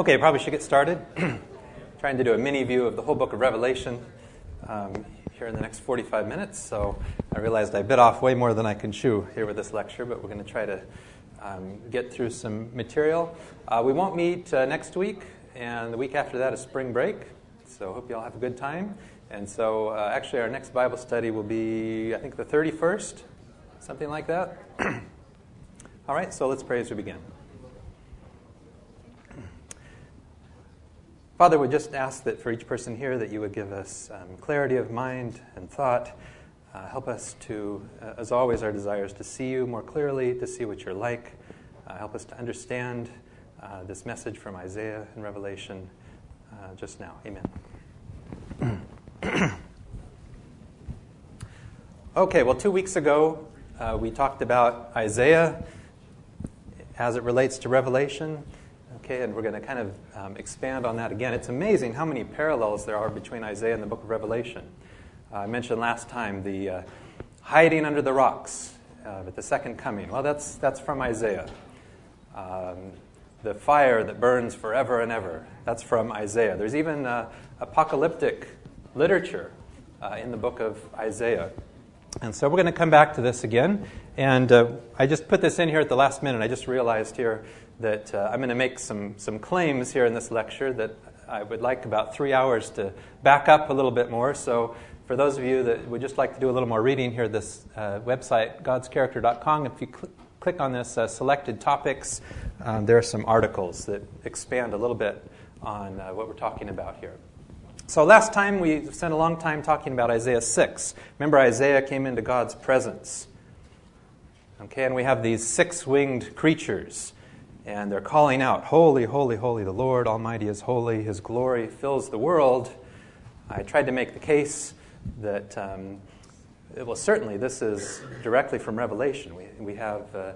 Okay, probably should get started. Trying to do a mini view of the whole book of Revelation um, here in the next 45 minutes. So I realized I bit off way more than I can chew here with this lecture, but we're going to try to um, get through some material. Uh, we won't meet uh, next week, and the week after that is spring break. So hope you all have a good time. And so uh, actually, our next Bible study will be, I think, the 31st, something like that. all right, so let's pray as we begin. Father, we just ask that for each person here that you would give us um, clarity of mind and thought. Uh, help us to, uh, as always, our desires to see you more clearly, to see what you're like. Uh, help us to understand uh, this message from Isaiah and Revelation uh, just now. Amen. okay, well, two weeks ago, uh, we talked about Isaiah as it relates to Revelation. And we're going to kind of um, expand on that again. It's amazing how many parallels there are between Isaiah and the book of Revelation. Uh, I mentioned last time the uh, hiding under the rocks uh, at the second coming. Well, that's, that's from Isaiah. Um, the fire that burns forever and ever. That's from Isaiah. There's even uh, apocalyptic literature uh, in the book of Isaiah. And so we're going to come back to this again. And uh, I just put this in here at the last minute. I just realized here that uh, I'm going to make some, some claims here in this lecture that I would like about three hours to back up a little bit more. So, for those of you that would just like to do a little more reading here, this uh, website, godscharacter.com, if you cl- click on this uh, selected topics, um, there are some articles that expand a little bit on uh, what we're talking about here. So, last time we spent a long time talking about Isaiah 6. Remember, Isaiah came into God's presence. Okay, and we have these six winged creatures and they're calling out, Holy, holy, holy, the Lord Almighty is holy, His glory fills the world. I tried to make the case that, um, well, certainly this is directly from Revelation. We, we have uh,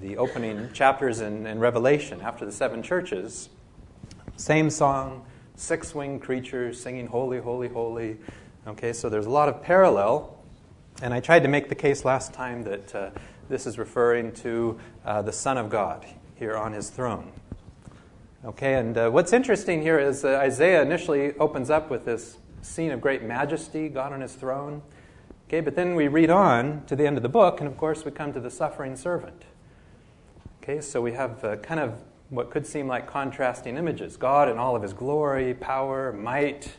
the opening chapters in, in Revelation after the seven churches. Same song, six winged creatures singing, Holy, holy, holy. Okay, so there's a lot of parallel. And I tried to make the case last time that uh, this is referring to uh, the Son of God here on his throne. Okay, and uh, what's interesting here is uh, Isaiah initially opens up with this scene of great majesty, God on his throne. Okay, but then we read on to the end of the book, and of course we come to the suffering servant. Okay, so we have uh, kind of what could seem like contrasting images God in all of his glory, power, might.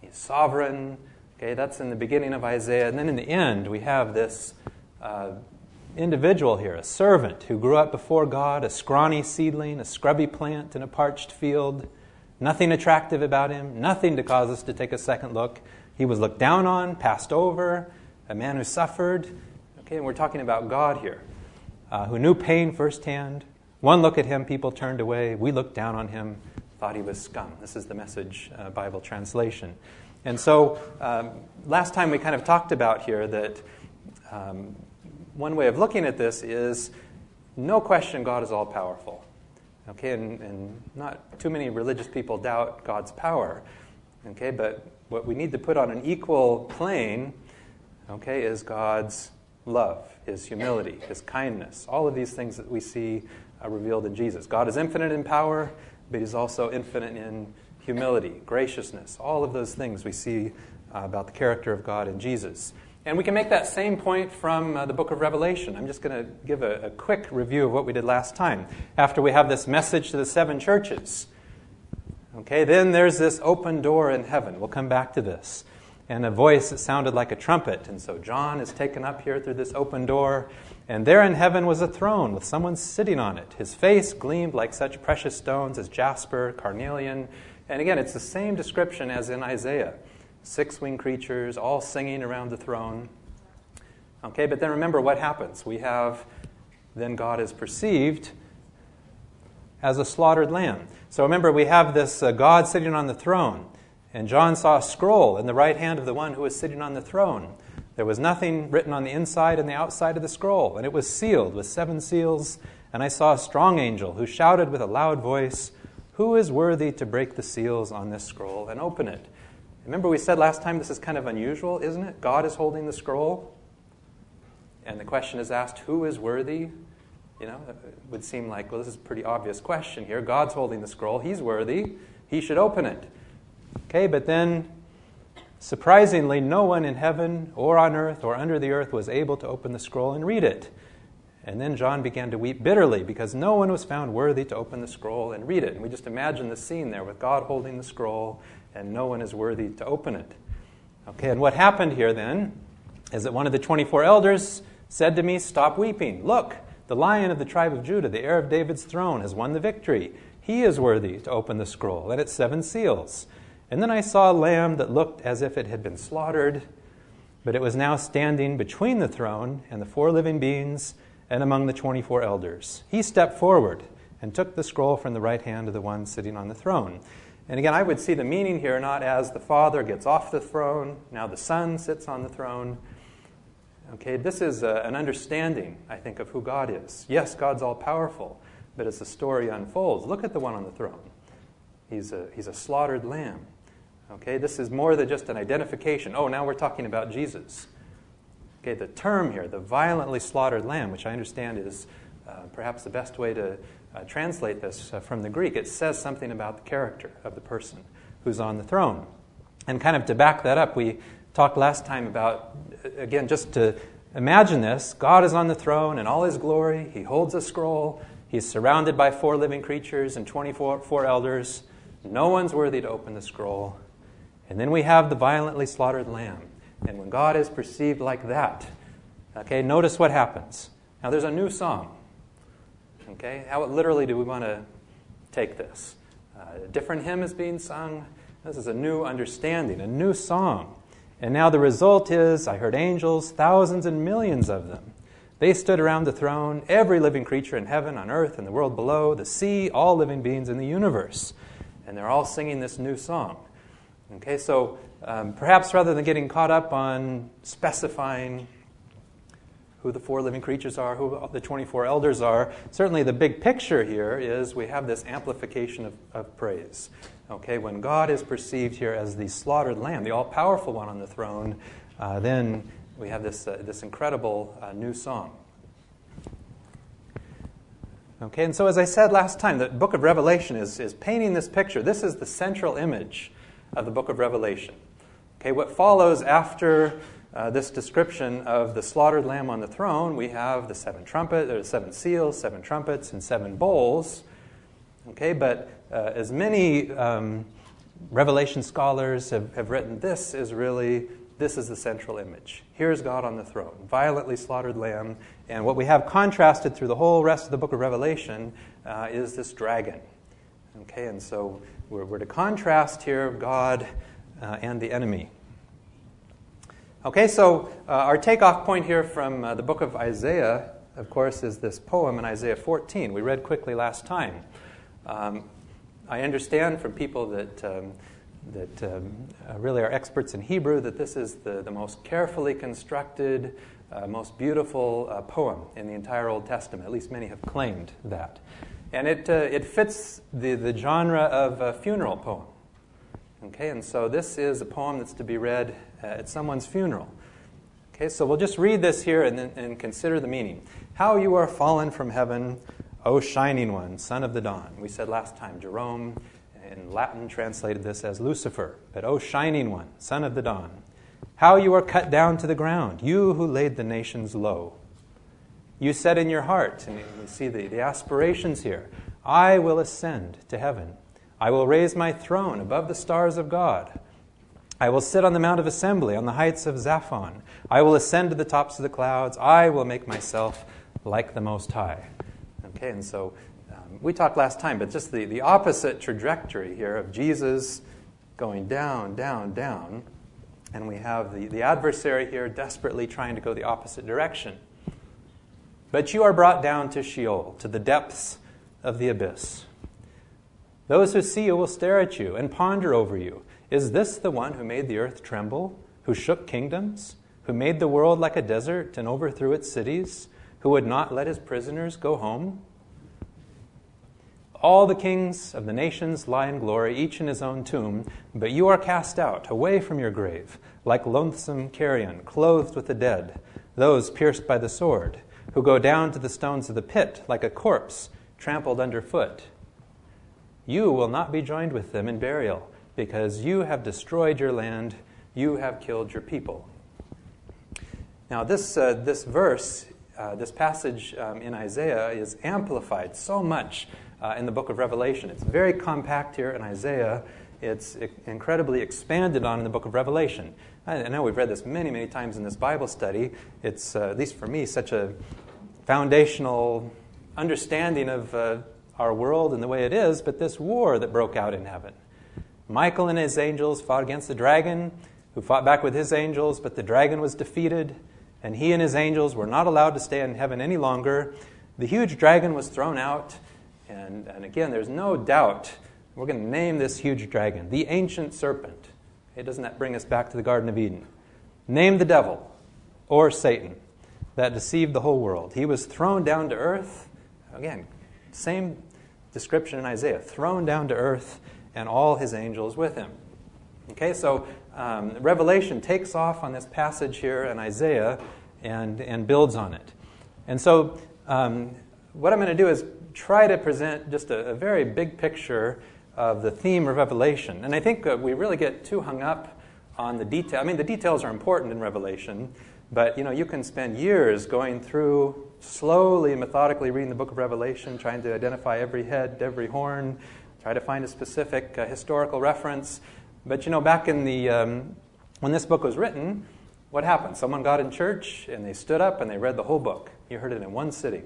He's sovereign. Okay, that's in the beginning of Isaiah. And then in the end, we have this uh, individual here, a servant who grew up before God, a scrawny seedling, a scrubby plant in a parched field. Nothing attractive about him, nothing to cause us to take a second look. He was looked down on, passed over, a man who suffered. Okay, and we're talking about God here, uh, who knew pain firsthand. One look at him, people turned away. We looked down on him, thought he was scum. This is the message uh, Bible translation. And so, um, last time we kind of talked about here that um, one way of looking at this is no question God is all powerful. Okay, and, and not too many religious people doubt God's power. Okay, but what we need to put on an equal plane, okay, is God's love, His humility, His kindness, all of these things that we see uh, revealed in Jesus. God is infinite in power, but He's also infinite in humility, graciousness, all of those things we see uh, about the character of God in Jesus. And we can make that same point from uh, the book of Revelation. I'm just going to give a, a, quick review of what we did last time. After we have this message to the seven churches, okay, then there's this open door in heaven. We'll come back to this. And a voice that sounded like a trumpet. And so John is taken up here through this open door. And there in heaven was a throne with someone sitting on it. His face gleamed like such precious stones as jasper, carnelian. And again, it's the same description as in Isaiah six winged creatures, all singing around the throne. Okay, but then remember what happens. We have, then God is perceived as a slaughtered lamb. So remember, we have this uh, God sitting on the throne, and John saw a scroll in the right hand of the one who was sitting on the throne. There was nothing written on the inside and the outside of the scroll, and it was sealed with seven seals. And I saw a strong angel who shouted with a loud voice, Who is worthy to break the seals on this scroll and open it? Remember, we said last time this is kind of unusual, isn't it? God is holding the scroll. And the question is asked who is worthy You know, it would seem like, well, this is a pretty obvious question here. God's holding the scroll, He's worthy, He should open it. Okay, but then surprisingly, no one in heaven or on earth or under the earth was able to open the scroll and read it. And then John began to weep bitterly because no one was found worthy to open the scroll and read it. And we just imagine the scene there with God holding the scroll and no one is worthy to open it. Okay, and what happened here then is that one of the 24 elders said to me, Stop weeping. Look, the lion of the tribe of Judah, the heir of David's throne, has won the victory. He is worthy to open the scroll and its seven seals. And then I saw a lamb that looked as if it had been slaughtered, but it was now standing between the throne and the four living beings and among the 24 elders. He stepped forward and took the scroll from the right hand of the one sitting on the throne. And again, I would see the meaning here not as the Father gets off the throne, now the Son sits on the throne. Okay, this is a, an understanding, I think, of who God is. Yes, God's all powerful, but as the story unfolds, look at the one on the throne. He's a, he's a slaughtered lamb. Okay, this is more than just an identification. Oh, now we're talking about Jesus. Okay, the term here, the violently slaughtered lamb, which I understand is uh, perhaps the best way to uh, translate this uh, from the Greek, it says something about the character of the person who's on the throne. And kind of to back that up, we talked last time about, uh, again, just to imagine this God is on the throne in all his glory. He holds a scroll. He's surrounded by four living creatures and 24 four elders. No one's worthy to open the scroll. And then we have the violently slaughtered lamb. And when God is perceived like that, okay, notice what happens. Now there's a new song. Okay? How literally do we want to take this? Uh, a different hymn is being sung. This is a new understanding, a new song. And now the result is I heard angels, thousands and millions of them. They stood around the throne, every living creature in heaven, on earth, in the world below, the sea, all living beings in the universe. And they're all singing this new song. Okay, so um, perhaps rather than getting caught up on specifying who the four living creatures are, who the 24 elders are. Certainly, the big picture here is we have this amplification of, of praise. Okay, when God is perceived here as the slaughtered lamb, the all powerful one on the throne, uh, then we have this, uh, this incredible uh, new song. Okay, and so as I said last time, the book of Revelation is, is painting this picture. This is the central image of the book of Revelation. Okay, what follows after uh, this description of the slaughtered lamb on the throne, we have the seven trumpet, there's seven seals, seven trumpets, and seven bowls. Okay, but uh, as many um, Revelation scholars have, have written, this is really this is the central image. Here's God on the throne, violently slaughtered lamb, and what we have contrasted through the whole rest of the book of Revelation uh, is this dragon. Okay, and so we're, we're to contrast here God uh, and the enemy. Okay, so uh, our takeoff point here from uh, the book of Isaiah, of course, is this poem in Isaiah 14. We read quickly last time. Um, I understand from people that, um, that um, uh, really are experts in Hebrew that this is the, the most carefully constructed, uh, most beautiful uh, poem in the entire Old Testament. At least many have claimed that. And it, uh, it fits the, the genre of funeral poem. Okay, and so this is a poem that's to be read uh, at someone's funeral. Okay, so we'll just read this here and, and consider the meaning. How you are fallen from heaven, O shining one, son of the dawn. We said last time, Jerome in Latin translated this as Lucifer, but O shining one, son of the dawn. How you are cut down to the ground, you who laid the nations low. You said in your heart, and you see the, the aspirations here, I will ascend to heaven. I will raise my throne above the stars of God. I will sit on the Mount of Assembly, on the heights of Zaphon. I will ascend to the tops of the clouds. I will make myself like the Most High. Okay, and so um, we talked last time, but just the, the opposite trajectory here of Jesus going down, down, down. And we have the, the adversary here desperately trying to go the opposite direction. But you are brought down to Sheol, to the depths of the abyss. Those who see you will stare at you and ponder over you. Is this the one who made the earth tremble, who shook kingdoms, who made the world like a desert and overthrew its cities, who would not let his prisoners go home? All the kings of the nations lie in glory, each in his own tomb, but you are cast out, away from your grave, like loathsome carrion, clothed with the dead, those pierced by the sword. who go down to the stones of the pit like a corpse trampled underfoot. You will not be joined with them in burial, because you have destroyed your land, you have killed your people. Now, this, uh, this verse, uh, this passage um, in Isaiah, is amplified so much uh, in the book of Revelation. It's very compact here in Isaiah. It's incredibly expanded on in the book of Revelation. I know we've read this many, many times in this Bible study. It's, uh, at least for me, such a foundational understanding of uh, our world and the way it is, but this war that broke out in heaven. Michael and his angels fought against the dragon, who fought back with his angels, but the dragon was defeated, and he and his angels were not allowed to stay in heaven any longer. The huge dragon was thrown out, and, and again, there's no doubt we're going to name this huge dragon the ancient serpent. Okay, doesn't that bring us back to the Garden of Eden? Name the devil or Satan that deceived the whole world. He was thrown down to earth. Again, same description in Isaiah thrown down to earth and all his angels with him. Okay, so um, Revelation takes off on this passage here in Isaiah and, and builds on it. And so, um, what I'm going to do is try to present just a, a, very big picture of the theme of Revelation. And I think uh, we really get too hung up on the detail. I mean, the details are important in Revelation, but you know, you can spend years going through slowly, and methodically reading the book of Revelation, trying to identify every head, every horn, try to find a specific uh, historical reference. But you know, back in the um, when this book was written, what happened? Someone got in church and they stood up and they read the whole book. You heard it in one sitting.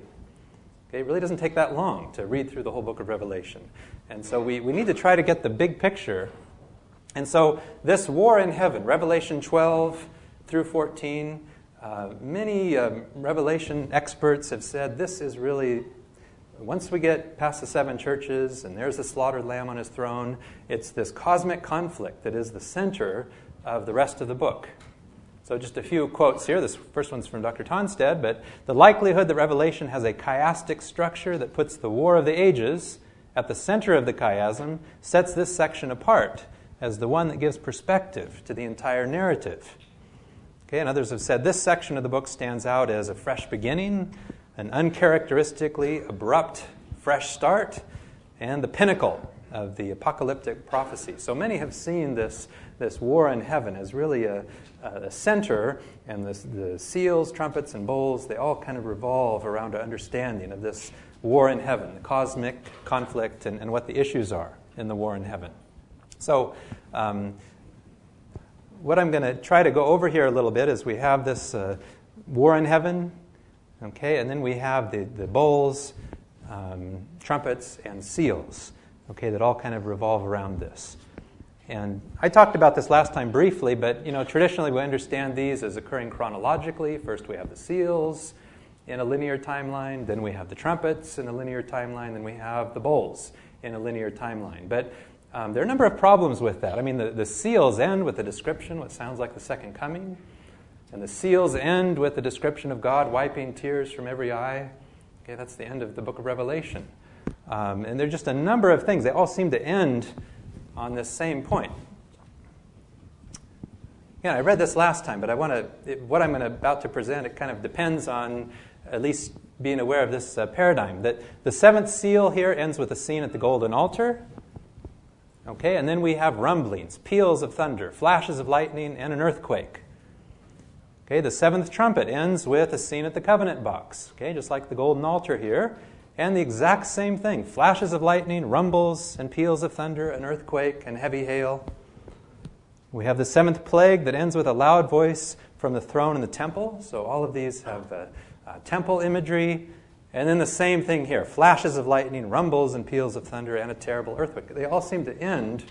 Okay, it really doesn't take that long to read through the whole book of Revelation. And so we, we need to try to get the big picture. And so this war in heaven, Revelation 12 through 14, uh, many um, Revelation experts have said this is really, once we get past the seven churches and there's the slaughtered lamb on his throne, it's this cosmic conflict that is the center of the rest of the book. So, just a few quotes here. This first one's from Dr. Tonstad, but the likelihood that Revelation has a chiastic structure that puts the War of the Ages at the center of the chiasm sets this section apart as the one that gives perspective to the entire narrative. Okay, and others have said this section of the book stands out as a fresh beginning, an uncharacteristically abrupt fresh start, and the pinnacle of the apocalyptic prophecy. So many have seen this, this war in heaven as really a, a center, and this, the seals, trumpets, and bowls, they all kind of revolve around an understanding of this war in heaven, the cosmic conflict, and, and what the issues are in the war in heaven. So, um, what I'm going to try to go over here a little bit is we have this uh, war in heaven, okay, and then we have the, the bowls, um, trumpets, and seals, okay, that all kind of revolve around this. And I talked about this last time briefly, but you know, traditionally we understand these as occurring chronologically. First we have the seals in a linear timeline, then we have the trumpets in a linear timeline, then we have the bowls in a linear timeline. But um, there are a number of problems with that. I mean, the, the seals end with a description, what sounds like the second coming. And the seals end with a description of God wiping tears from every eye. Okay, that's the end of the book of Revelation. Um, and there are just a number of things. They all seem to end on this same point. Yeah, I read this last time, but I want to. What I'm gonna, about to present, it kind of depends on at least being aware of this uh, paradigm. That the seventh seal here ends with a scene at the golden altar. Okay, and then we have rumblings, peals of thunder, flashes of lightning, and an earthquake. Okay, the seventh trumpet ends with a scene at the covenant box. Okay, just like the golden altar here. And the exact same thing flashes of lightning, rumbles, and peals of thunder, an earthquake, and heavy hail. We have the seventh plague that ends with a loud voice from the throne in the temple. So all of these have uh, uh, temple imagery. And then the same thing here flashes of lightning, rumbles and peals of thunder, and a terrible earthquake. They all seem to end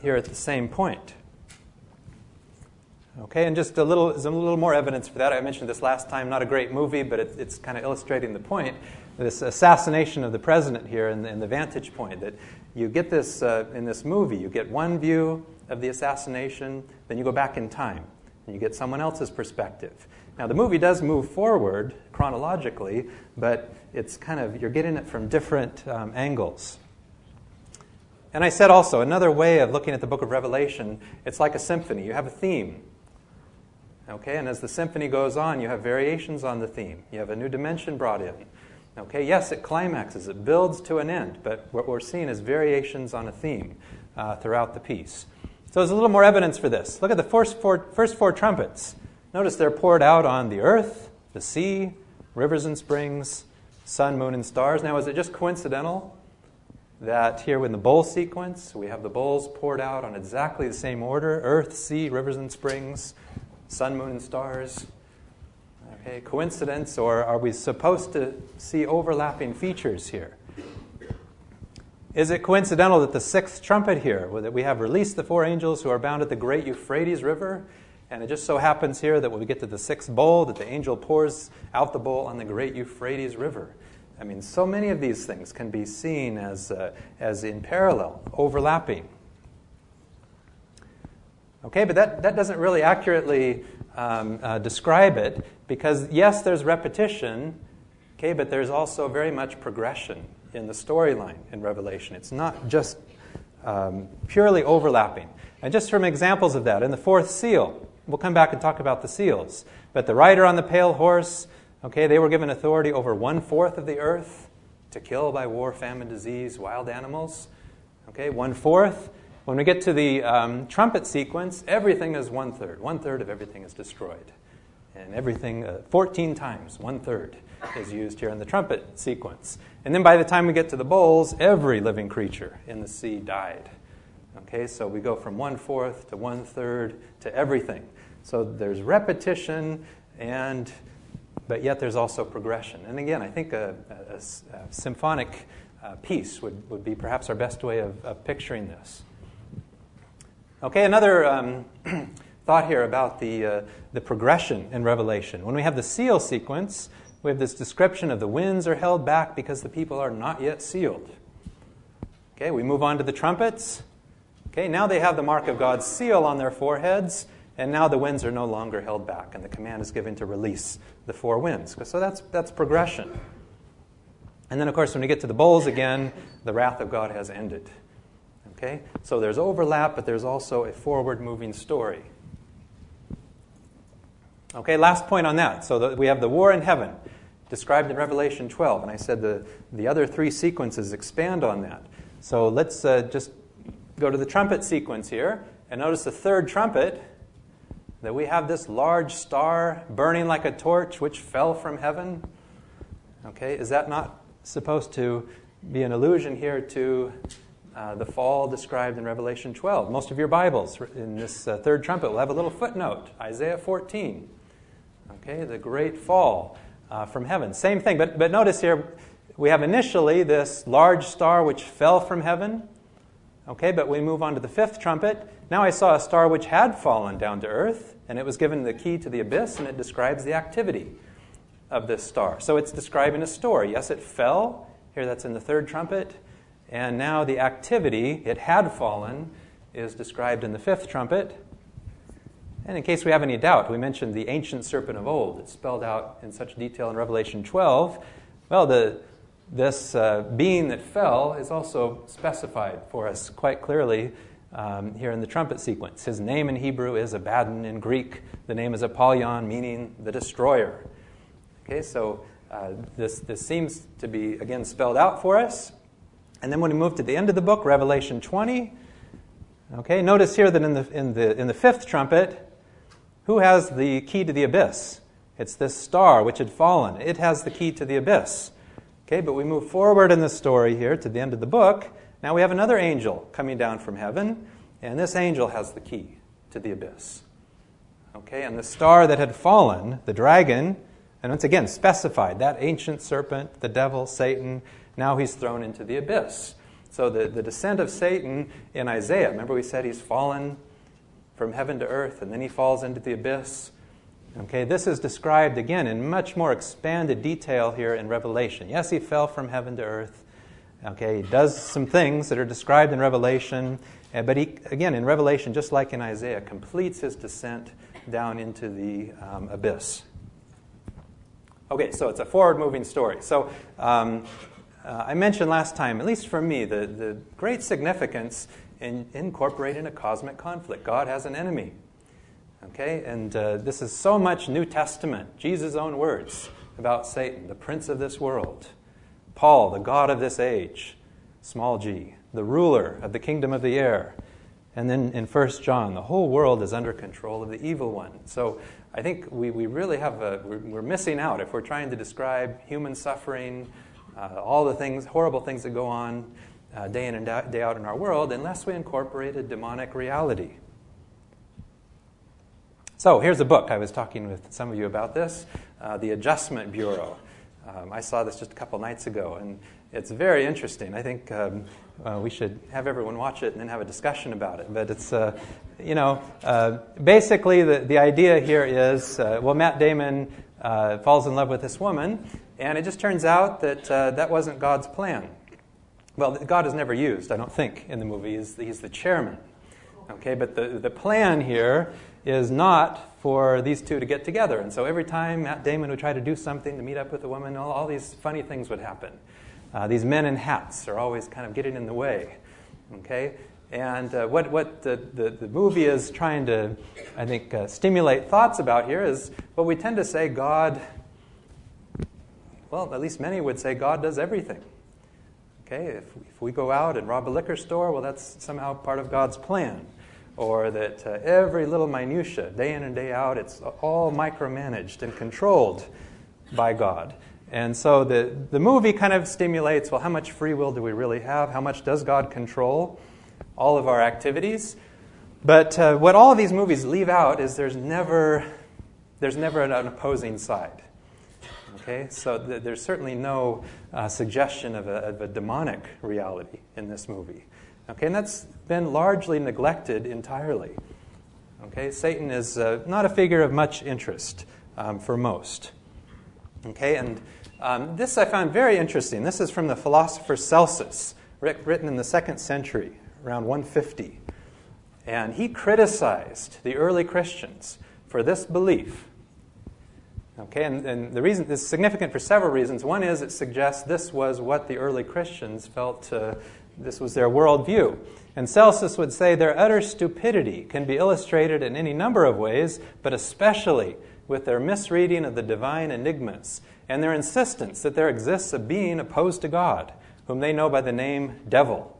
here at the same point. Okay, and just a little, a little more evidence for that. I mentioned this last time, not a great movie, but it, it's kind of illustrating the point. This assassination of the president here and, and the vantage point that you get this uh, in this movie. You get one view of the assassination, then you go back in time, and you get someone else's perspective. Now, the movie does move forward chronologically, but it's kind of, you're getting it from different um, angles. And I said also, another way of looking at the book of Revelation, it's like a symphony. You have a theme. Okay, and as the symphony goes on, you have variations on the theme. You have a new dimension brought in. Okay, yes, it climaxes, it builds to an end, but what we're seeing is variations on a theme uh, throughout the piece. So there's a little more evidence for this. Look at the first four, first four trumpets. Notice they're poured out on the earth, the sea, rivers and springs, sun, moon, and stars. Now, is it just coincidental that here in the bowl sequence, we have the bowls poured out on exactly the same order earth, sea, rivers and springs, sun, moon, and stars? Okay, coincidence, or are we supposed to see overlapping features here? Is it coincidental that the sixth trumpet here, that we have released the four angels who are bound at the great Euphrates River, and it just so happens here that when we get to the sixth bowl, that the angel pours out the bowl on the great Euphrates River? I mean, so many of these things can be seen as, uh, as in parallel, overlapping. Okay, but that, that doesn't really accurately um, uh, describe it because, yes, there's repetition, okay, but there's also very much progression in the storyline in Revelation. It's not just um, purely overlapping. And just from examples of that, in the fourth seal, we'll come back and talk about the seals. But the rider on the pale horse, okay, they were given authority over one fourth of the earth to kill by war, famine, disease, wild animals. Okay, one fourth. When we get to the um, trumpet sequence, everything is one third. One third of everything is destroyed. And everything, uh, 14 times, one third is used here in the trumpet sequence. And then by the time we get to the bowls, every living creature in the sea died. Okay, so we go from one fourth to one third to everything. So there's repetition, and but yet there's also progression. And again, I think a, a, a symphonic uh, piece would, would be perhaps our best way of, of picturing this. Okay, another um, thought here about the, uh, the progression in Revelation. When we have the seal sequence, we have this description of the winds are held back because the people are not yet sealed. Okay, we move on to the trumpets. Okay, now they have the mark of God's seal on their foreheads, and now the winds are no longer held back, and the command is given to release the four winds. So that's, that's progression. And then, of course, when we get to the bowls again, the wrath of God has ended. Okay? So there's overlap, but there's also a forward moving story. Okay, last point on that. So the, we have the war in heaven described in Revelation 12, and I said the, the other three sequences expand on that. So let's uh, just go to the trumpet sequence here, and notice the third trumpet that we have this large star burning like a torch which fell from heaven. Okay, is that not supposed to be an allusion here to uh, the fall described in Revelation 12. Most of your Bibles in this uh, third trumpet will have a little footnote, Isaiah 14. Okay, the great fall uh, from heaven. Same thing, but, but notice here we have initially this large star which fell from heaven. Okay, but we move on to the fifth trumpet. Now I saw a star which had fallen down to earth, and it was given the key to the abyss, and it describes the activity of this star. So it's describing a story. Yes, it fell. Here that's in the third trumpet. And now the activity, it had fallen, is described in the fifth trumpet. And in case we have any doubt, we mentioned the ancient serpent of old. It's spelled out in such detail in Revelation 12. Well, the, this uh, being that fell is also specified for us quite clearly um, here in the trumpet sequence. His name in Hebrew is Abaddon. In Greek, the name is Apollyon, meaning the destroyer. Okay, so uh, this, this seems to be, again, spelled out for us. And then when we move to the end of the book, Revelation 20, okay, notice here that in the, in the, in the fifth trumpet, who has the key to the abyss? It's this star which had fallen. It has the key to the abyss. Okay, but we move forward in the story here to the end of the book. Now we have another angel coming down from heaven, and this angel has the key to the abyss. Okay, and the star that had fallen, the dragon, and once again specified that ancient serpent, the devil, Satan, now he's thrown into the abyss. So the, the descent of Satan in Isaiah, remember we said he's fallen from heaven to earth and then he falls into the abyss. Okay, this is described again in much more expanded detail here in Revelation. Yes, he fell from heaven to earth. Okay, he does some things that are described in Revelation, eh, but he, again, in Revelation, just like in Isaiah, completes his descent down into the um, abyss. Okay, so it's a forward moving story. So um, uh, I mentioned last time, at least for me, the, the great significance in incorporating a cosmic conflict. God has an enemy. Okay, and uh, this is so much New Testament, Jesus' own words about Satan, the prince of this world. Paul, the God of this age, small g, the ruler of the kingdom of the air. And then in 1 John, the whole world is under control of the evil one. So I think we, we really have a, we're, we're missing out if we're trying to describe human suffering, uh, all the things, horrible things that go on uh, day in and day out in our world, unless we incorporate a demonic reality. So here's a book. I was talking with some of you about this uh, The Adjustment Bureau. Um, I saw this just a couple nights ago, and it's very interesting. I think um, uh, we should have everyone watch it and then have a discussion about it. But it's, uh, you know, uh, basically the, the idea here is uh, well, Matt Damon uh, falls in love with this woman, and it just turns out that that wasn't God's plan. Well, God is never used, I don't think, in the movie. He's, he's the chairman. Okay, but the, the plan here is not for these two to get together. And so every time Matt Damon would try to do something to meet up with a woman, all, all these funny things would happen. Uh, these men in hats are always kind of getting in the way. Okay? And uh, what, what the, the, the, movie is trying to, I think, uh, stimulate thoughts about here is what we tend to say God, well, at least many would say God does everything. Okay? If, if we go out and rob a liquor store, well, that's somehow part of God's plan or that uh, every little minutia, day in and day out, it's all micromanaged and controlled by God. And so the, the movie kind of stimulates well, how much free will do we really have? How much does God control all of our activities? But uh, what all of these movies leave out is there's never, there's never an, opposing side. Okay, so th- there's certainly no uh, suggestion of a, of a demonic reality in this movie. Okay, and that's been largely neglected entirely. Okay, Satan is uh, not a figure of much interest um, for most. Okay, and um, this I found very interesting. This is from the philosopher Celsus, written in the second century, around 150. And he criticized the early Christians for this belief. Okay, and, and the reason is significant for several reasons. One is it suggests this was what the early Christians felt uh, this was their worldview. And Celsus would say their utter stupidity can be illustrated in any number of ways, but especially with their misreading of the divine enigmas and their insistence that there exists a being opposed to God, whom they know by the name devil.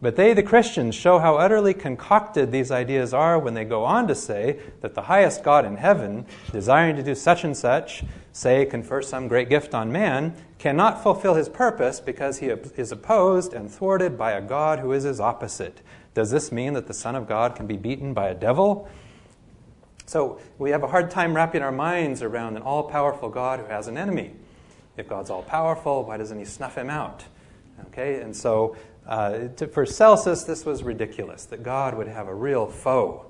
But they, the Christians, show how utterly concocted these ideas are when they go on to say that the highest God in heaven, desiring to do such and such, say, confer some great gift on man, cannot fulfill his purpose because he is opposed and thwarted by a God who is his opposite. Does this mean that the Son of God can be beaten by a devil? So we have a hard time wrapping our minds around an all powerful God who has an enemy. If God's all powerful, why doesn't he snuff him out? Okay, and so uh, to, for Celsus, this was ridiculous that God would have a real foe.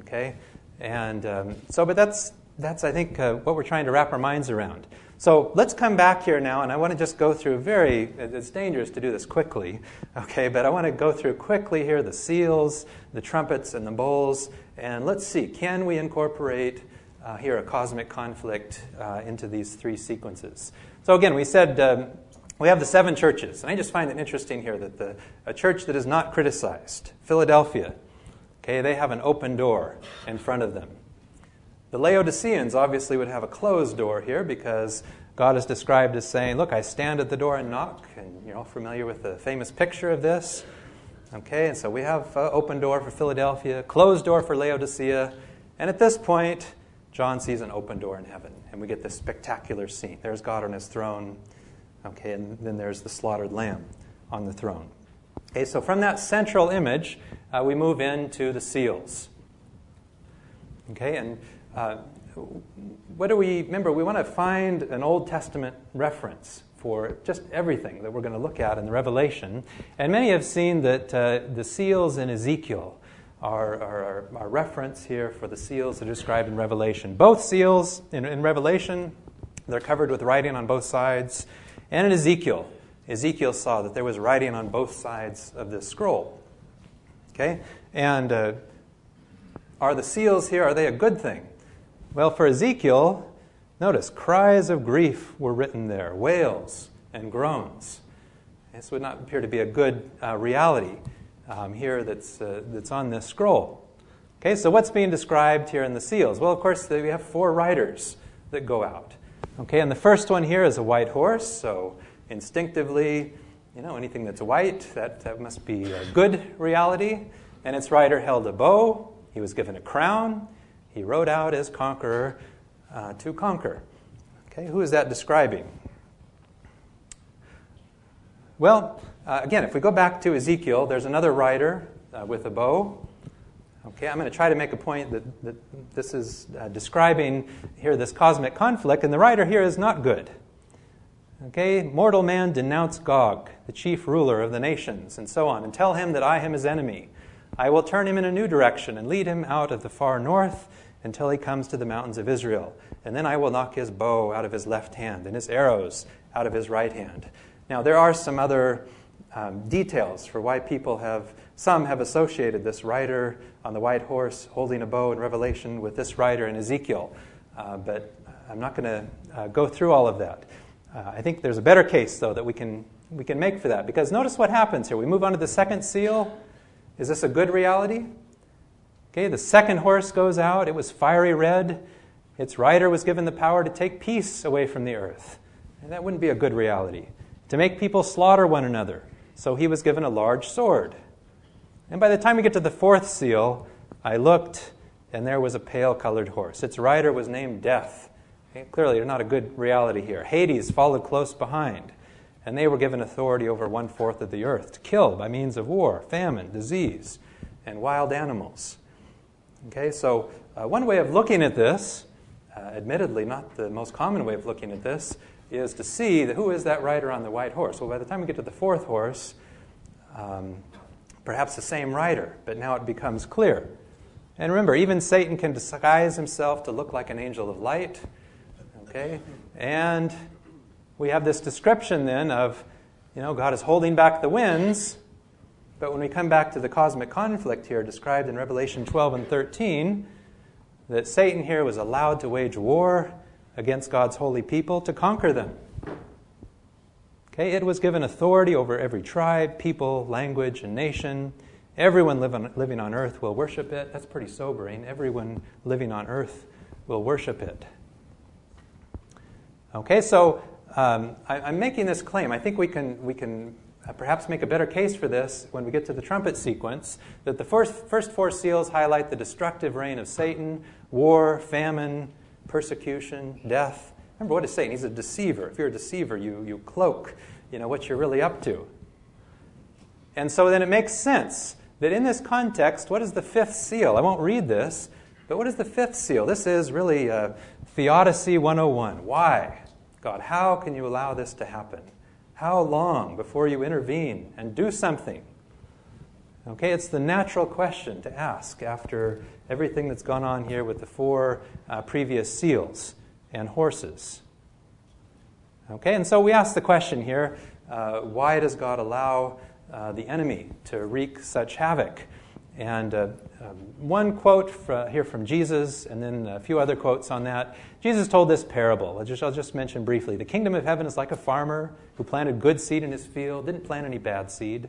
Okay, and um, so, but that's that's I think uh, what we're trying to wrap our minds around. So let's come back here now, and I want to just go through very. It's dangerous to do this quickly, okay? But I want to go through quickly here the seals, the trumpets, and the bowls, and let's see. Can we incorporate uh, here a cosmic conflict uh, into these three sequences? So again, we said. Um, we have the seven churches. And I just find it interesting here that the, a church that is not criticized, Philadelphia, okay, they have an open door in front of them. The Laodiceans obviously would have a closed door here because God is described as saying, Look, I stand at the door and knock. And you're all familiar with the famous picture of this. Okay, and so we have uh, open door for Philadelphia, closed door for Laodicea. And at this point, John sees an open door in heaven. And we get this spectacular scene. There's God on his throne. Okay, and then there's the slaughtered lamb on the throne. Okay, so from that central image, uh, we move into the seals. Okay, and uh, what do we remember? We want to find an Old Testament reference for just everything that we're going to look at in the Revelation. And many have seen that uh, the seals in Ezekiel are, are, reference here for the seals that are described in Revelation. Both seals in, in Revelation, they're covered with writing on both sides. And in Ezekiel, Ezekiel saw that there was writing on both sides of this scroll. Okay? And uh, are the seals here, are they a good thing? Well, for Ezekiel, notice cries of grief were written there, wails and groans. This would not appear to be a good uh, reality um, here that's, uh, that's on this scroll. Okay, so what's being described here in the seals? Well, of course, we have four riders that go out. Okay, and the first one here is a white horse, so instinctively, you know, anything that's white, that, that must be a good reality. And its rider held a bow, he was given a crown, he rode out as conqueror uh, to conquer. Okay, who is that describing? Well, uh, again, if we go back to Ezekiel, there's another rider uh, with a bow. Okay, I'm going to try to make a point that, that this is uh, describing here this cosmic conflict, and the writer here is not good. Okay, mortal man, denounce Gog, the chief ruler of the nations, and so on, and tell him that I am his enemy. I will turn him in a new direction and lead him out of the far north until he comes to the mountains of Israel. And then I will knock his bow out of his left hand and his arrows out of his right hand. Now, there are some other um, details for why people have, some have associated this rider on the white horse holding a bow in Revelation with this rider in Ezekiel. Uh, but I'm not going to uh, go through all of that. Uh, I think there's a better case, though, that we can, we can make for that. Because notice what happens here. We move on to the second seal. Is this a good reality? Okay, the second horse goes out. It was fiery red. Its rider was given the power to take peace away from the earth. And that wouldn't be a good reality. To make people slaughter one another. So he was given a large sword. And by the time we get to the fourth seal, I looked, and there was a pale colored horse. Its rider was named Death. Okay, clearly, not a good reality here. Hades followed close behind, and they were given authority over one fourth of the earth to kill by means of war, famine, disease, and wild animals. Okay, so uh, one way of looking at this, uh, admittedly not the most common way of looking at this, is to see who is that rider on the white horse. Well, by the time we get to the fourth horse, um, perhaps the same rider, but now it becomes clear. And remember, even Satan can disguise himself to look like an angel of light. Okay? And we have this description then of, you know, God is holding back the winds. But when we come back to the cosmic conflict here described in Revelation 12 and 13, that Satan here was allowed to wage war against God's holy people to conquer them. Okay, it was given authority over every tribe, people, language, and nation. Everyone living on earth will worship it. That's pretty sobering. Everyone living on earth will worship it. Okay, so um, I, am making this claim. I think we can, we can perhaps make a better case for this when we get to the trumpet sequence that the first, first four seals highlight the destructive reign of Satan, war, famine, persecution, death. Remember, what is Satan? He's a deceiver. If you're a deceiver, you, you cloak you know, what you're really up to. And so then it makes sense that in this context, what is the fifth seal? I won't read this, but what is the fifth seal? This is really uh, Theodicy 101. Why? God, how can you allow this to happen? How long before you intervene and do something? Okay, it's the natural question to ask after everything that's gone on here with the four uh, previous seals and horses. Okay, and so we ask the question here uh, why does God allow uh, the enemy to wreak such havoc? And uh, um, one quote for, here from Jesus, and then a few other quotes on that. Jesus told this parable. I'll just, I'll just mention briefly. The kingdom of heaven is like a farmer who planted good seed in his field, didn't plant any bad seed.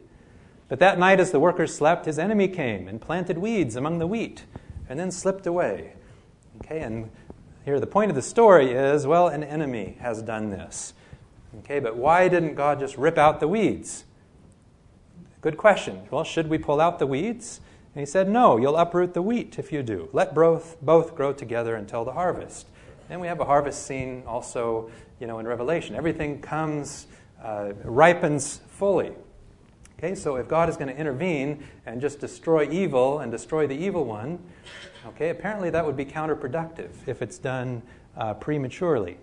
But that night, as the workers slept, his enemy came and planted weeds among the wheat, and then slipped away. Okay, and here the point of the story is well, an enemy has done this. Okay, but why didn't God just rip out the weeds? Good question. Well, should we pull out the weeds? And he said, No, you'll uproot the wheat if you do. Let both, both grow together until the harvest. And we have a harvest scene also, you know, in Revelation. Everything comes, uh, ripens fully. Okay, so if God is going to intervene and just destroy evil and destroy the evil one, okay, apparently that would be counterproductive if it's done uh, prematurely.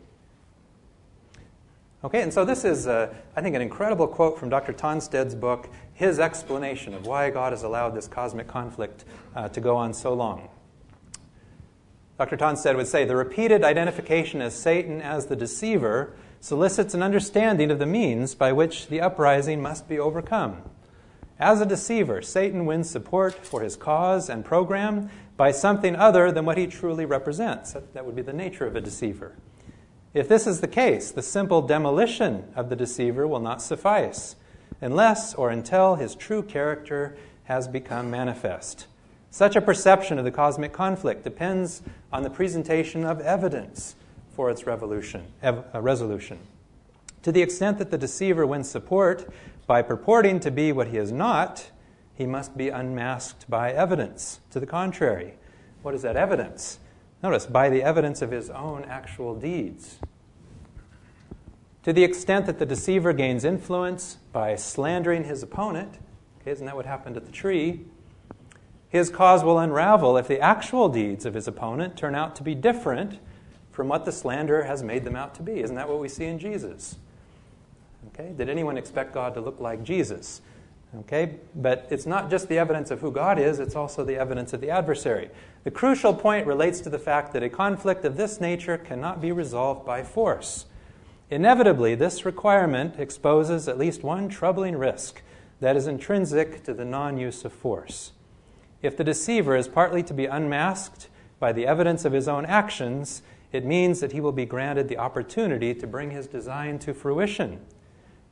Okay, and so this is, uh, I think, an incredible quote from Dr. Tonstad's book, his explanation of why God has allowed this cosmic conflict uh, to go on so long. Dr. Tonsted would say the repeated identification as Satan as the deceiver solicits an understanding of the means by which the uprising must be overcome. As a deceiver, Satan wins support for his cause and program by something other than what he truly represents. That would be the nature of a deceiver. If this is the case, the simple demolition of the deceiver will not suffice unless or until his true character has become manifest. Such a perception of the cosmic conflict depends on the presentation of evidence for its ev- uh, resolution. To the extent that the deceiver wins support by purporting to be what he is not, he must be unmasked by evidence to the contrary. What is that evidence? Notice, by the evidence of his own actual deeds. To the extent that the deceiver gains influence by slandering his opponent, okay, isn't that what happened at the tree? His cause will unravel if the actual deeds of his opponent turn out to be different from what the slanderer has made them out to be. Isn't that what we see in Jesus? Okay? Did anyone expect God to look like Jesus? Okay? But it's not just the evidence of who God is, it's also the evidence of the adversary. The crucial point relates to the fact that a conflict of this nature cannot be resolved by force. Inevitably, this requirement exposes at least one troubling risk that is intrinsic to the non use of force. If the deceiver is partly to be unmasked by the evidence of his own actions, it means that he will be granted the opportunity to bring his design to fruition.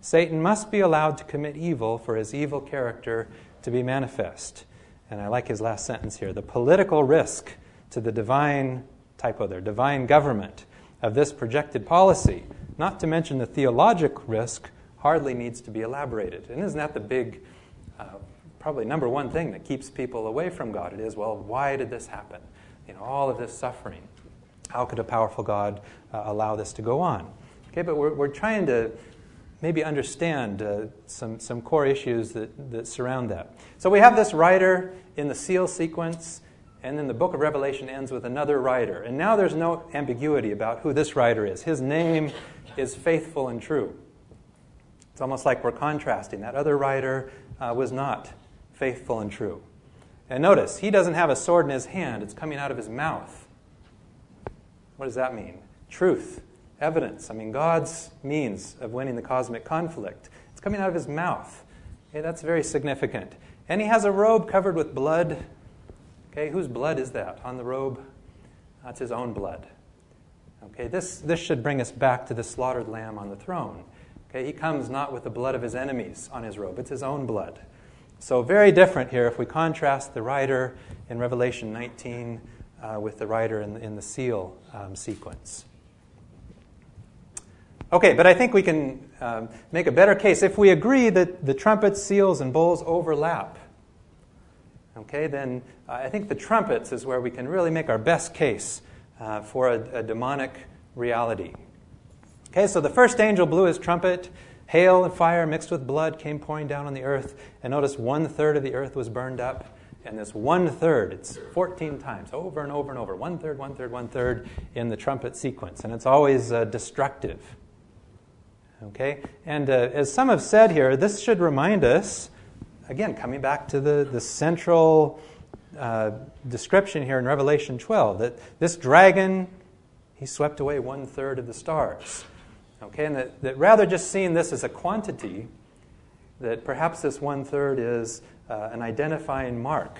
Satan must be allowed to commit evil for his evil character to be manifest. And I like his last sentence here the political risk to the divine, typo there, divine government of this projected policy, not to mention the theologic risk, hardly needs to be elaborated. And isn't that the big, uh, probably number one thing that keeps people away from God? It is, well, why did this happen? You know, all of this suffering. How could a powerful God uh, allow this to go on? Okay, but we're, we're trying to maybe understand uh, some, some core issues that, that surround that. So we have this rider in the seal sequence, and then the book of Revelation ends with another rider. And now there's no ambiguity about who this rider is. His name is faithful and true. It's almost like we're contrasting. That other rider uh, was not faithful and true. And notice, he doesn't have a sword in his hand, it's coming out of his mouth. What does that mean? Truth evidence. I mean, God's means of winning the cosmic conflict. It's coming out of his mouth. Okay, that's very significant. And he has a robe covered with blood. Okay, whose blood is that on the robe? That's his own blood. Okay, this, this should bring us back to the slaughtered lamb on the throne. Okay, he comes not with the blood of his enemies on his robe, it's his own blood. So, very different here if we contrast the rider in Revelation 19 uh, with the rider in, in the seal um, sequence. Okay, but I think we can um, make a better case if we agree that the trumpets, seals, and bowls overlap. Okay, then uh, I think the trumpets is where we can really make our best case uh, for a, a demonic reality. Okay, so the first angel blew his trumpet. Hail and fire mixed with blood came pouring down on the earth. And notice one third of the earth was burned up. And this one third, it's 14 times, over and over and over. One third, one third, one third in the trumpet sequence. And it's always uh, destructive. Okay? And uh, as some have said here, this should remind us, again, coming back to the, the central uh, description here in Revelation 12, that this dragon, he swept away one third of the stars. Okay? And that, that rather just seeing this as a quantity, that perhaps this one third is uh, an identifying mark.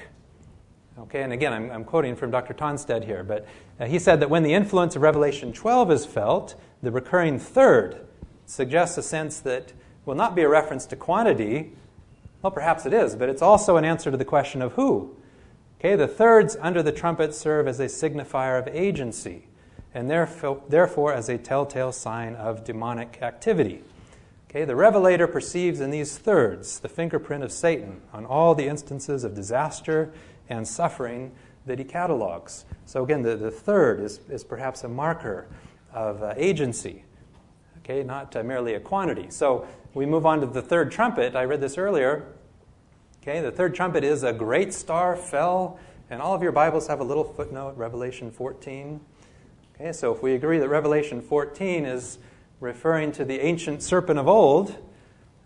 Okay, and again, I'm, I'm quoting from Dr. Tonstad here, but uh, he said that when the influence of Revelation 12 is felt, the recurring third suggests a sense that will not be a reference to quantity. Well, perhaps it is, but it's also an answer to the question of who. Okay, the thirds under the trumpet serve as a signifier of agency, and therefore, therefore as a telltale sign of demonic activity. Okay, the revelator perceives in these thirds the fingerprint of Satan on all the instances of disaster and suffering that he catalogs. So, again, the, the third is, is perhaps a marker of uh, agency okay, not uh, merely a quantity. So we move on to the third trumpet. I read this earlier. Okay, the third trumpet is a great star fell, and all of your Bibles have a little footnote, Revelation 14. Okay, so if we agree that Revelation 14 is referring to the ancient serpent of old,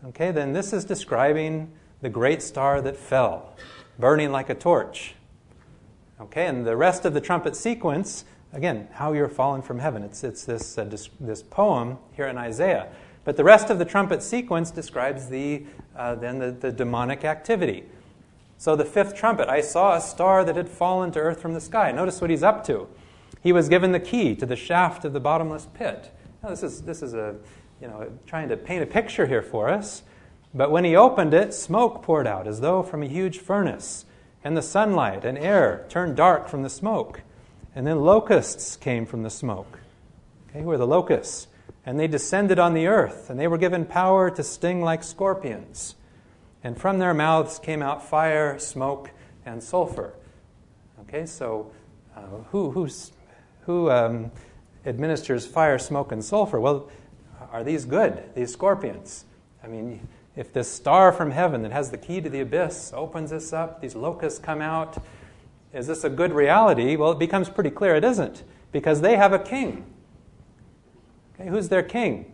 okay, then this is describing the great star that fell, burning like a torch. Okay, and the rest of the trumpet sequence Again, how you're fallen from heaven. It's, it's this, uh, this, this poem here in Isaiah. But the rest of the trumpet sequence describes the, uh, then the, the demonic activity. So the fifth trumpet, I saw a star that had fallen to earth from the sky. Notice what he's up to. He was given the key to the shaft of the bottomless pit. Now, this is, this is a, you know, trying to paint a picture here for us. But when he opened it, smoke poured out as though from a huge furnace, and the sunlight and air turned dark from the smoke. And then locusts came from the smoke. Okay, who are the locusts? And they descended on the earth, and they were given power to sting like scorpions. And from their mouths came out fire, smoke, and sulfur. Okay, so uh, who, who um, administers fire, smoke, and sulfur? Well, are these good, these scorpions? I mean, if this star from heaven that has the key to the abyss opens this up, these locusts come out, is this a good reality? Well, it becomes pretty clear it isn't, because they have a king. Okay, who's their king?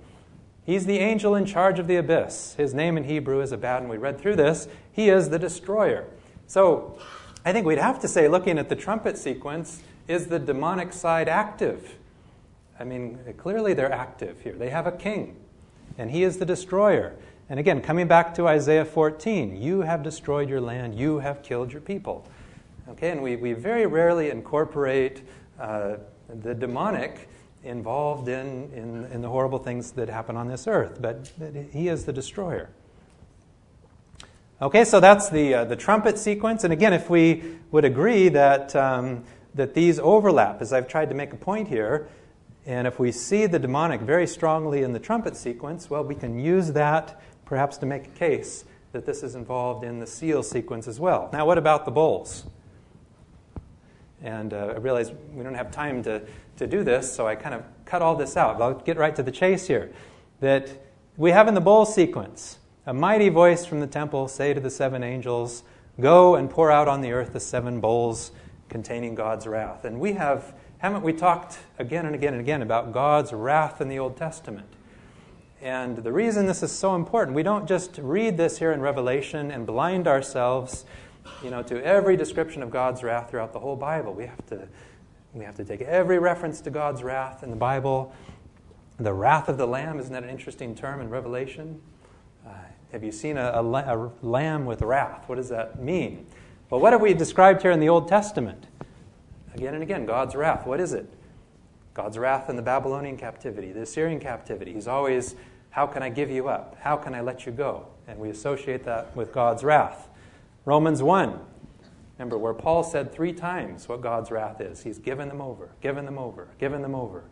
He's the angel in charge of the abyss. His name in Hebrew is Abaddon. We read through this. He is the destroyer. So I think we'd have to say, looking at the trumpet sequence, is the demonic side active? I mean, clearly they're active here. They have a king, and he is the destroyer. And again, coming back to Isaiah 14, you have destroyed your land, you have killed your people. Okay, and we, we very rarely incorporate uh, the demonic involved in, in, in, the horrible things that happen on this earth, but, he is the destroyer. Okay, so that's the, uh, the trumpet sequence. And again, if we would agree that, um, that these overlap, as I've tried to make a point here, and if we see the demonic very strongly in the trumpet sequence, well, we can use that perhaps to make a case that this is involved in the seal sequence as well. Now, what about the bowls? And uh, I realize we don't have time to, to do this, so I kind of cut all this out. I'll get right to the chase here. That we have in the bowl sequence a mighty voice from the temple say to the seven angels, Go and pour out on the earth the seven bowls containing God's wrath. And we have, haven't we talked again and again and again about God's wrath in the Old Testament? And the reason this is so important, we don't just read this here in Revelation and blind ourselves you know, to every description of God's wrath throughout the whole Bible. We have to, we have to take every reference to God's wrath in the Bible. The wrath of the Lamb, isn't that an interesting term in Revelation? Uh, have you seen a, a, a lamb with wrath? What does that mean? Well, what have we described here in the Old Testament? Again and again, God's wrath. What is it? God's wrath in the Babylonian captivity, the Assyrian captivity. He's always, how can I give you up? How can I let you go? And we associate that with God's wrath. Romans 1. Remember where Paul said three times what God's wrath is. He's given them over, given them over, given them over.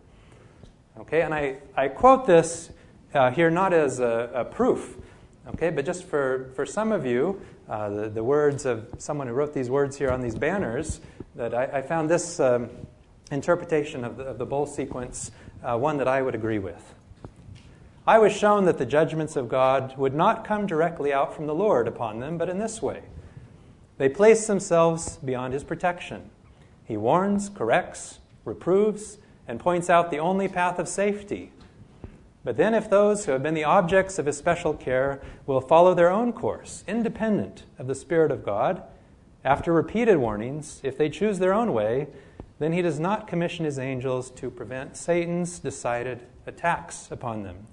Okay, and I, I quote this uh, here not as a, a, proof, okay, but just for, for some of you, uh, the, the words of someone who wrote these words here on these banners, that I, I found this um, interpretation of the, of the bowl sequence uh, one that I would agree with. I was shown that the judgments of God would not come directly out from the Lord upon them, but in this way. They place themselves beyond his protection. He warns, corrects, reproves, and points out the only path of safety. But then, if those who have been the objects of his special care will follow their own course, independent of the Spirit of God, after repeated warnings, if they choose their own way, then he does not commission his angels to prevent Satan's decided attacks upon them.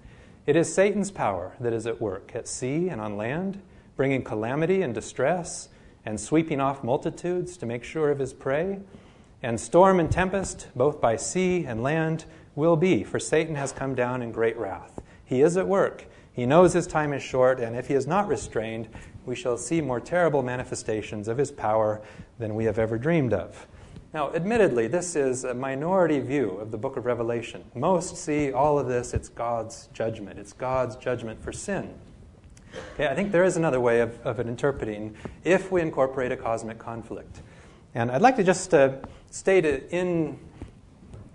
It is Satan's power that is at work at sea and on land, bringing calamity and distress and sweeping off multitudes to make sure of his prey. And storm and tempest, both by sea and land, will be, for Satan has come down in great wrath. He is at work. He knows his time is short, and if he is not restrained, we shall see more terrible manifestations of his power than we have ever dreamed of. Now, admittedly, this is a minority view of the book of Revelation. Most see all of this, it's God's judgment. It's God's judgment for sin. Okay, I think there is another way of, of interpreting if we incorporate a cosmic conflict. And I'd like to just uh, state it in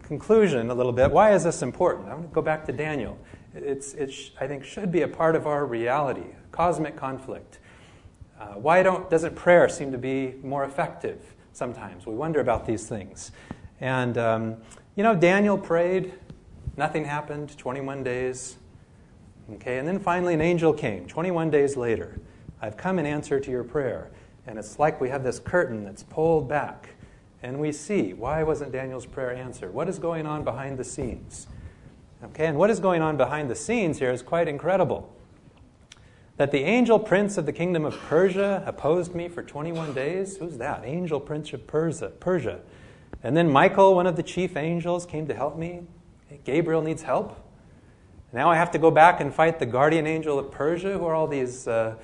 conclusion a little bit. Why is this important? I want to go back to Daniel. It's, it sh- I think should be a part of our reality, cosmic conflict. Uh, why don't, doesn't prayer seem to be more effective sometimes? We wonder about these things. And, um, you know, Daniel prayed, nothing happened, 21 days. Okay, and then finally an angel came 21 days later. I've come in answer to your prayer. And it's like we have this curtain that's pulled back. And we see why wasn't Daniel's prayer answered? What is going on behind the scenes? Okay, and what is going on behind the scenes here is quite incredible. That the angel prince of the kingdom of Persia opposed me for 21 days? Who's that? Angel prince of Persia. Persia. And then Michael, one of the chief angels, came to help me. Gabriel needs help. Now I have to go back and fight the guardian angel of Persia, who are all these uh,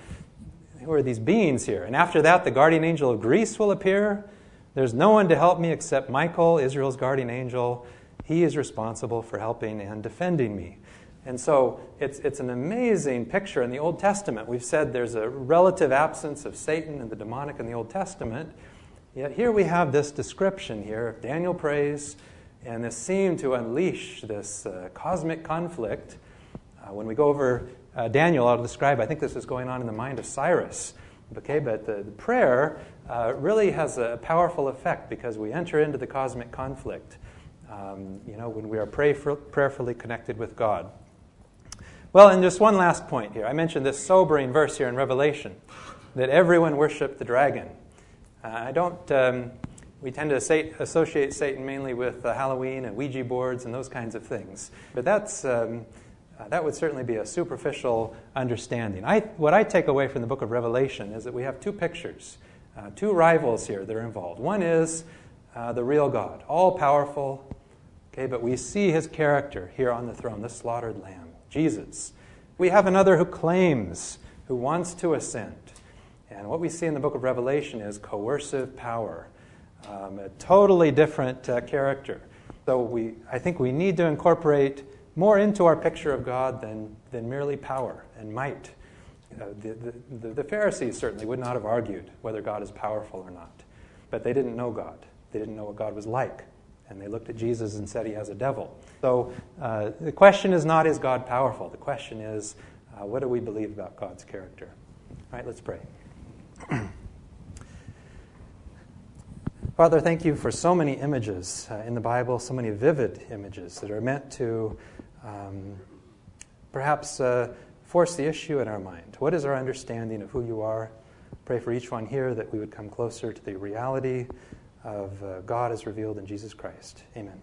who are these beings here? And after that, the guardian angel of Greece will appear. There's no one to help me except Michael, Israel's guardian angel. He is responsible for helping and defending me. And so it's, it's an amazing picture in the Old Testament. We've said there's a relative absence of Satan and the demonic in the Old Testament. Yet here we have this description here. Daniel prays, and this seemed to unleash this uh, cosmic conflict. Uh, when we go over uh, Daniel, I'll describe, I think this is going on in the mind of Cyrus. Okay, but the, the prayer uh, really has a powerful effect because we enter into the cosmic conflict, um, you know, when we are prayerfully connected with God. Well, and just one last point here. I mentioned this sobering verse here in Revelation that everyone worshiped the dragon. Uh, I don't, um, we tend to associate Satan mainly with uh, Halloween and Ouija boards and those kinds of things. But that's, um, uh, that would certainly be a superficial understanding. I, what I take away from the book of Revelation is that we have two pictures, uh, two rivals here that are involved. One is uh, the real God, all powerful, okay, but we see his character here on the throne, the slaughtered lamb, Jesus. We have another who claims, who wants to ascend. And what we see in the book of Revelation is coercive power, um, a totally different uh, character. So we, I think we need to incorporate more into our picture of God than, than merely power and might. The, the, the Pharisees certainly would not have argued whether God is powerful or not, but they didn't know God. They didn't know what God was like. And they looked at Jesus and said he has a devil. So uh, the question is not, is God powerful? The question is, uh, what do we believe about God's character? All right, let's pray. Father, thank you for so many images uh, in the Bible, so many vivid images that are meant to um, perhaps uh, force the issue in our mind. What is our understanding of who you are? Pray for each one here that we would come closer to the reality of uh, God as revealed in Jesus Christ. Amen.